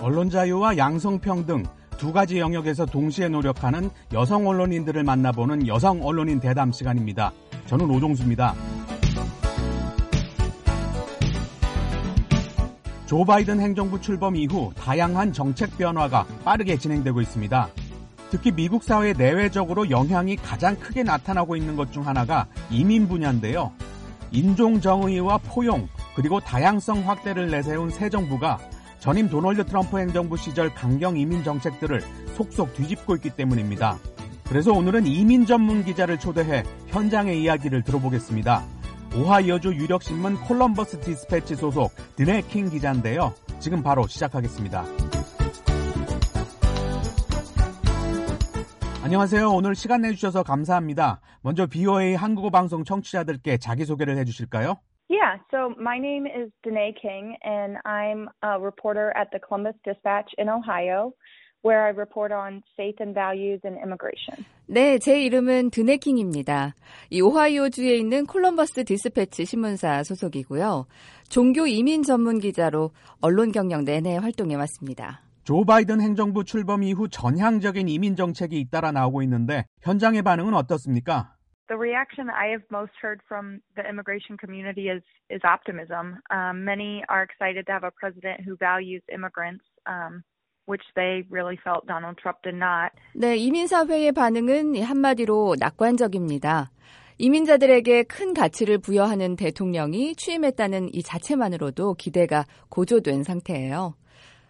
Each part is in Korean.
언론 자유와 양성평등 두 가지 영역에서 동시에 노력하는 여성 언론인들을 만나보는 여성 언론인 대담 시간입니다. 저는 오종수입니다. 조 바이든 행정부 출범 이후 다양한 정책 변화가 빠르게 진행되고 있습니다. 특히 미국 사회 내외적으로 영향이 가장 크게 나타나고 있는 것 중 하나가 이민 분야인데요. 인종 정의와 포용 그리고 다양성 확대를 내세운 새 정부가 전임 도널드 트럼프 행정부 시절 강경 이민 정책들을 속속 뒤집고 있기 때문입니다. 그래서 오늘은 이민 전문 기자를 초대해 현장의 이야기를 들어보겠습니다. 오하이오주 유력 신문 콜럼버스 디스패치 소속 드네 킹 기자인데요. 지금 바로 시작하겠습니다. 안녕하세요. 오늘 시간 내주셔서 감사합니다. 먼저 VOA 한국어 방송 청취자들께 자기소개를 해주실까요? Yeah, so my name is Danae King, and I'm a reporter at the Columbus Dispatch in Ohio, where I report on faith and values and immigration. 네, 제 이름은 드네 킹입니다. 이 오하이오주에 있는 콜럼버스 디스패치 신문사 소속이고요. 종교 이민 전문 기자로 언론 경력 내내 활동해 왔습니다. 조 바이든 행정부 출범 이후 전향적인 이민 정책이 잇따라 나오고 있는데 현장의 반응은 어떻습니까? The reaction I have most heard from the immigration community is is optimism. Um, many are excited to have a president who values immigrants. Um, which they really felt Donald Trump did not. 네, 이민사회의 반응은 한마디로 낙관적입니다. 이민자들에게 큰 가치를 부여하는 대통령이 취임했다는 이 자체만으로도 기대가 고조된 상태예요.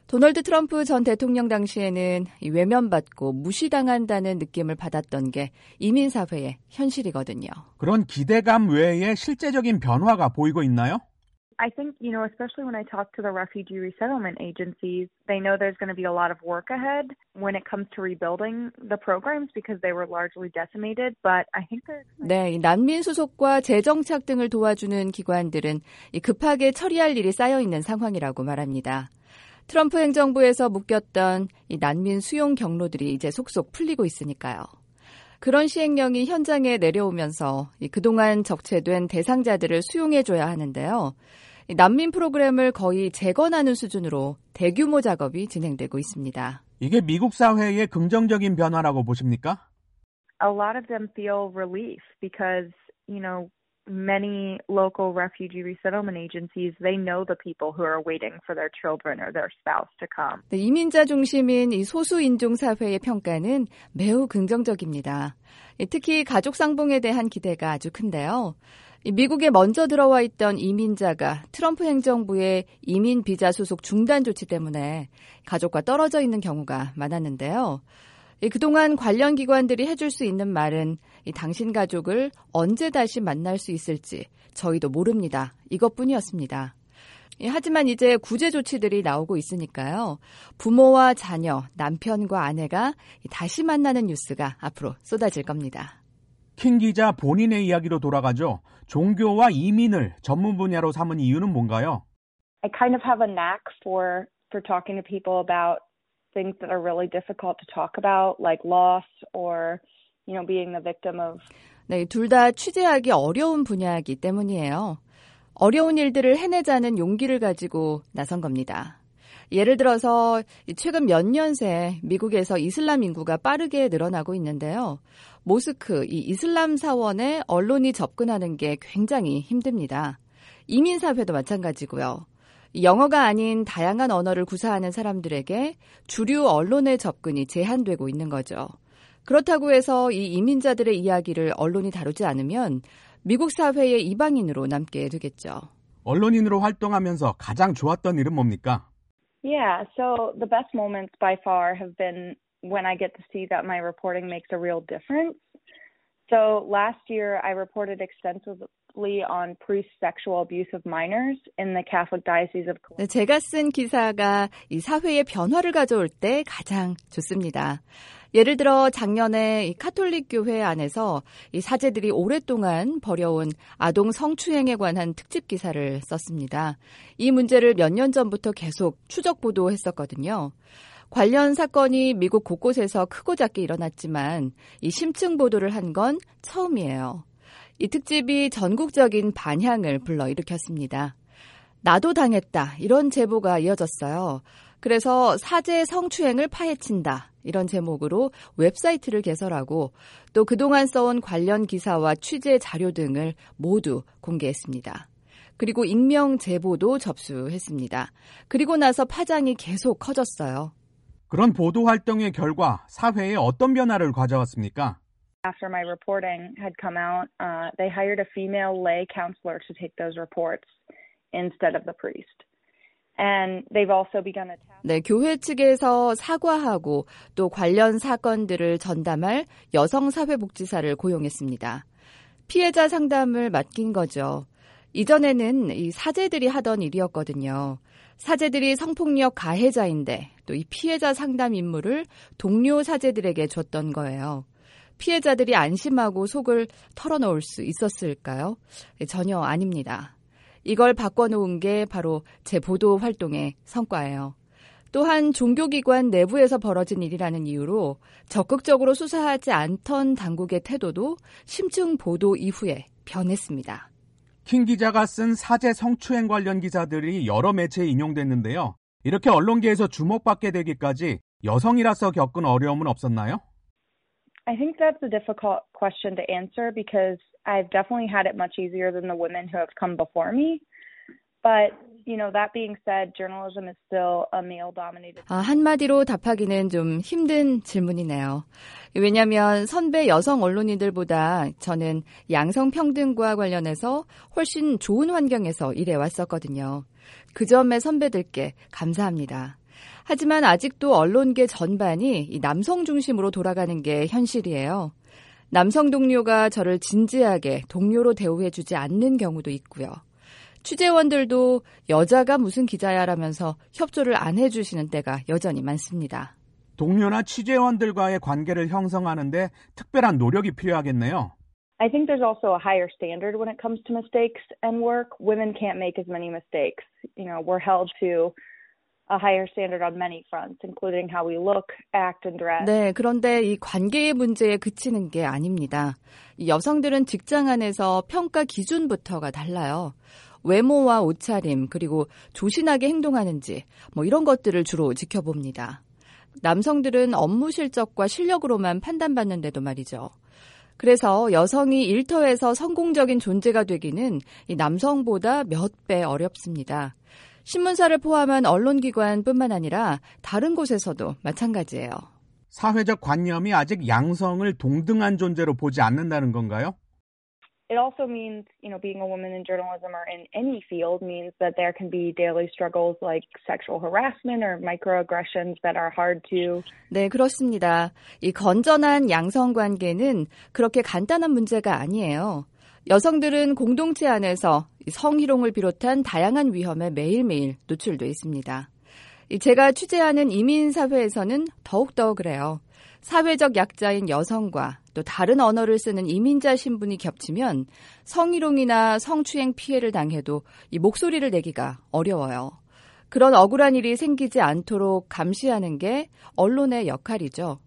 도널드 트럼프 전 대통령 당시에는 외면받고 무시당한다는 느낌을 받았던 게 이민사회의 현실이거든요. 그런 기대감 외에 실제적인 변화가 보이고 있나요? I think, you know, especially when I talk to the refugee resettlement agencies, they know there's going to be a lot of work ahead when it comes to rebuilding the programs because they were largely decimated. But I think there's. 네, 난민 수속과 재정착 등을 도와주는 기관들은 급하게 처리할 일이 쌓여 있는 상황이라고 말합니다. 트럼프 행정부에서 묶였던 이 난민 수용 경로들이 이제 속속 풀리고 있으니까요. 그런 시행령이 현장에 내려오면서 그동안 적체된 대상자들을 수용해줘야 하는데요. 난민 프로그램을 거의 재건하는 수준으로 대규모 작업이 진행되고 있습니다. 이게 미국 사회의 긍정적인 변화라고 보십니까? A lot of them feel relief because, you know, many local refugee resettlement agencies, they know the people who are waiting for their children or their spouse to come. 네, 이민자 중심인 이 소수 인종 사회의 평가는 매우 긍정적입니다. 특히 가족 상봉에 대한 기대가 아주 큰데요. 미국에 먼저 들어와 있던 이민자가 트럼프 행정부의 이민 비자 소속 중단 조치 때문에 가족과 떨어져 있는 경우가 많았는데요. 그동안 관련 기관들이 해줄 수 있는 말은 당신 가족을 언제 다시 만날 수 있을지 저희도 모릅니다. 이것뿐이었습니다. 하지만 이제 구제 조치들이 나오고 있으니까요. 부모와 자녀, 남편과 아내가 다시 만나는 뉴스가 앞으로 쏟아질 겁니다. 킹 기자 본인의 이야기로 돌아가죠. 종교와 이민을 전문 분야로 삼은 이유는 뭔가요? I kind of have a knack for for talking to people about things that are really difficult to talk about, like loss or, you know, being the victim of. 네, 둘 다 취재하기 어려운 분야이기 때문이에요. 어려운 일들을 해내자는 용기를 가지고 나선 겁니다. 예를 들어서 최근 몇 년 새 미국에서 이슬람 인구가 빠르게 늘어나고 있는데요. 모스크, 이 이슬람 사원에 언론이 접근하는 게 굉장히 힘듭니다. 이민사회도 마찬가지고요. 영어가 아닌 다양한 언어를 구사하는 사람들에게 주류 언론의 접근이 제한되고 있는 거죠. 그렇다고 해서 이 이민자들의 이야기를 언론이 다루지 않으면 미국 사회의 이방인으로 남게 되겠죠. 언론인으로 활동하면서 가장 좋았던 일은 뭡니까? Yeah, so the best moments by far have been when I get to see that my reporting makes a real difference. So last year I reported extensively on priest sexual abuse of minors in the Catholic Diocese of 네, 제가 쓴 기사가 이 사회의 변화를 가져올 때 가장 좋습니다. 예를 들어 작년에 이 카톨릭 교회 안에서 이 사제들이 오랫동안 벌여온 아동 성추행에 관한 특집 기사를 썼습니다. 이 문제를 몇 년 전부터 계속 추적 보도했었거든요. 관련 사건이 미국 곳곳에서 크고 작게 일어났지만 이 심층 보도를 한 건 처음이에요. 이 특집이 전국적인 반향을 불러일으켰습니다. 나도 당했다. 이런 제보가 이어졌어요. 그래서 사제 성추행을 파헤친다. 이런 제목으로 웹사이트를 개설하고 또 그동안 써온 관련 기사와 취재 자료 등을 모두 공개했습니다. 그리고 익명 제보도 접수했습니다. 그리고 나서 파장이 계속 커졌어요. 그런 보도 활동의 결과 사회에 어떤 변화를 가져왔습니까? After my reporting had come out, uh, they hired a female lay counselor to take those reports instead of the priest. And they've also begun a 네, 교회 측에서 사과하고 또 관련 사건들을 전담할 여성 사회복지사를 고용했습니다. 피해자 상담을 맡긴 거죠. 이전에는 이 사제들이 하던 일이었거든요. 사제들이 성폭력 가해자인데 또 이 피해자 상담 임무를 동료 사제들에게 줬던 거예요. 피해자들이 안심하고 속을 털어놓을 수 있었을까요? 전혀 아닙니다. 이걸 바꿔놓은 게 바로 제 보도 활동의 성과예요. 또한 종교기관 내부에서 벌어진 일이라는 이유로 적극적으로 수사하지 않던 당국의 태도도 심층 보도 이후에 변했습니다. 킹 기자가 쓴 사제 성추행 관련 기사들이 여러 매체에 인용됐는데요. 이렇게 언론계에서 주목받게 되기까지 여성이라서 겪은 어려움은 없었나요? I think that's a difficult question to answer because I've definitely had it much easier than the women who have come before me. But, you know, that being said, journalism is still a male dominated. 아, 한마디로 답하기는 좀 힘든 질문이네요. 왜냐하면 선배 여성 언론인들보다 저는 양성 평등과 관련해서 훨씬 좋은 환경에서 일해 왔었거든요. 그 점에 선배들께 감사합니다. 하지만 아직도 언론계 전반이 남성 중심으로 돌아가는 게 현실이에요. 남성 동료가 저를 진지하게 동료로 대우해주지 않는 경우도 있고요. 취재원들도 여자가 무슨 기자야라면서 협조를 안 해주시는 때가 여전히 많습니다. 동료나 취재원들과의 관계를 형성하는데 특별한 노력이 필요하겠네요. I think there's also a higher standard when it comes to mistakes and work. Women can't make as many mistakes. You know, we're held to a higher standard on many fronts, including how we look, act, and dress. 네, 그런데 이 관계의 문제에 그치는 게 아닙니다. 이 여성들은 직장 안에서 평가 기준부터가 달라요. 외모와 옷차림, 그리고 조신하게 행동하는지, 뭐 이런 것들을 주로 지켜봅니다. 남성들은 업무 실적과 실력으로만 판단받는데도 말이죠. 그래서 여성이 일터에서 성공적인 존재가 되기는 이 남성보다 몇 배 어렵습니다. 신문사를 포함한 언론기관뿐만 아니라 다른 곳에서도 마찬가지예요. 사회적 관념이 아직 양성을 동등한 존재로 보지 않는다는 건가요? It also means, you know, being a woman in journalism or in any field means that there can be daily struggles like sexual harassment or microaggressions that are hard to. 네, 그렇습니다. 이 건전한 양성 관계는 그렇게 간단한 문제가 아니에요. 여성들은 공동체 안에서 성희롱을 비롯한 다양한 위험에 매일매일 노출돼 있습니다. 제가 취재하는 이민 사회에서는 더욱더 그래요. 사회적 약자인 여성과 또 다른 언어를 쓰는 이민자 신분이 겹치면 성희롱이나 성추행 피해를 당해도 이 목소리를 내기가 어려워요. 그런 억울한 일이 생기지 않도록 감시하는 게 언론의 역할이죠.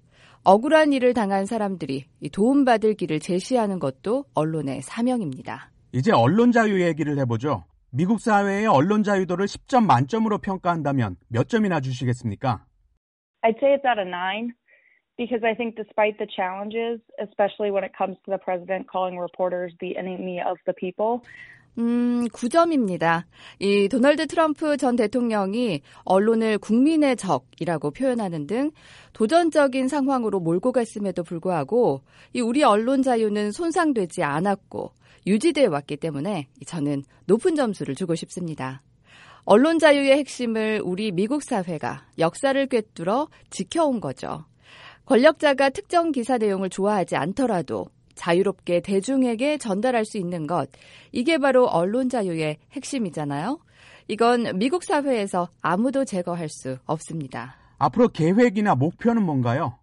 억울한 일을 당한 사람들이 도움받을 길을 제시하는 것도 언론의 사명입니다. 이제 언론 자유 얘기를 해보죠. 미국 사회의 언론 자유도를 10점 만점으로 평가한다면 몇 점이나 주시겠습니까? I'd say it's at a nine because I think despite the challenges, especially when it comes to the president calling reporters the enemy of the people, 음, 9점입니다. 이 도널드 트럼프 전 대통령이 언론을 국민의 적이라고 표현하는 등 도전적인 상황으로 몰고 갔음에도 불구하고 이 우리 언론 자유는 손상되지 않았고 유지되어 왔기 때문에 저는 높은 점수를 주고 싶습니다. 언론 자유의 핵심을 우리 미국 사회가 역사를 꿰뚫어 지켜온 거죠. 권력자가 특정 기사 내용을 좋아하지 않더라도 자유롭게 대중에게 전달할 수 있는 것. 이게 바로 언론 자유의 핵심이잖아요. 이건 미국 사회에서 아무도 제거할 수 없습니다. 앞으로 계획이나 목표는 뭔가요?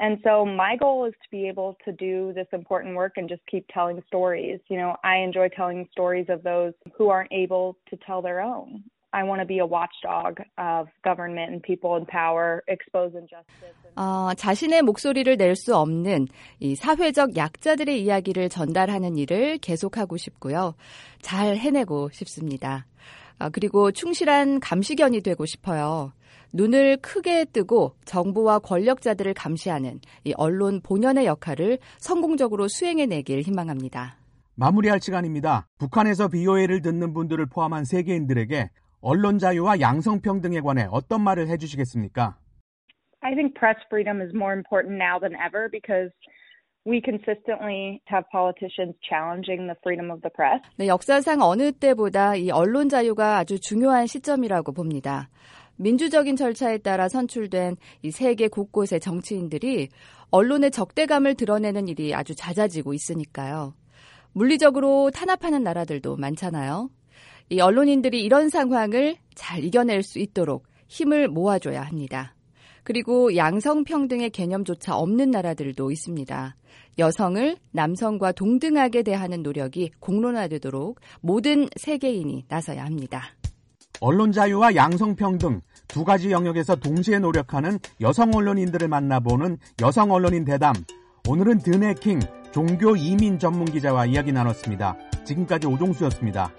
And so my goal is to be able to do this important work and just keep telling stories. You know, I enjoy telling stories of those who aren't able to tell their own. I want to be a watchdog of government and people in power, expose injustice. 어, 자신의 목소리를 낼 수 없는 이 사회적 약자들의 이야기를 전달하는 일을 계속하고 싶고요. 잘 해내고 싶습니다. 아, 그리고 충실한 감시견이 되고 싶어요. 눈을 크게 뜨고 정부와 권력자들을 감시하는 이 언론 본연의 역할을 성공적으로 수행해내길 희망합니다. 마무리할 시간입니다. 북한에서 BOA를 듣는 분들을 포함한 세계인들에게 언론 자유와 양성평등에 관해 어떤 말을 해주시겠습니까? I think press freedom is more important now than ever because we consistently have politicians challenging the freedom of the press. 네, 역사상 어느 때보다 이 언론 자유가 아주 중요한 시점이라고 봅니다. 민주적인 절차에 따라 선출된 이 세계 곳곳의 정치인들이 언론의 적대감을 드러내는 일이 아주 잦아지고 있으니까요. 물리적으로 탄압하는 나라들도 많잖아요. 이 언론인들이 이런 상황을 잘 이겨낼 수 있도록 힘을 모아줘야 합니다. 그리고 양성평등의 개념조차 없는 나라들도 있습니다. 여성을 남성과 동등하게 대하는 노력이 공론화되도록 모든 세계인이 나서야 합니다. 언론 자유와 양성평등 두 가지 영역에서 동시에 노력하는 여성 언론인들을 만나보는 여성 언론인 대담. 오늘은 드네킹 종교 이민 전문 기자와 이야기 나눴습니다. 지금까지 오종수였습니다.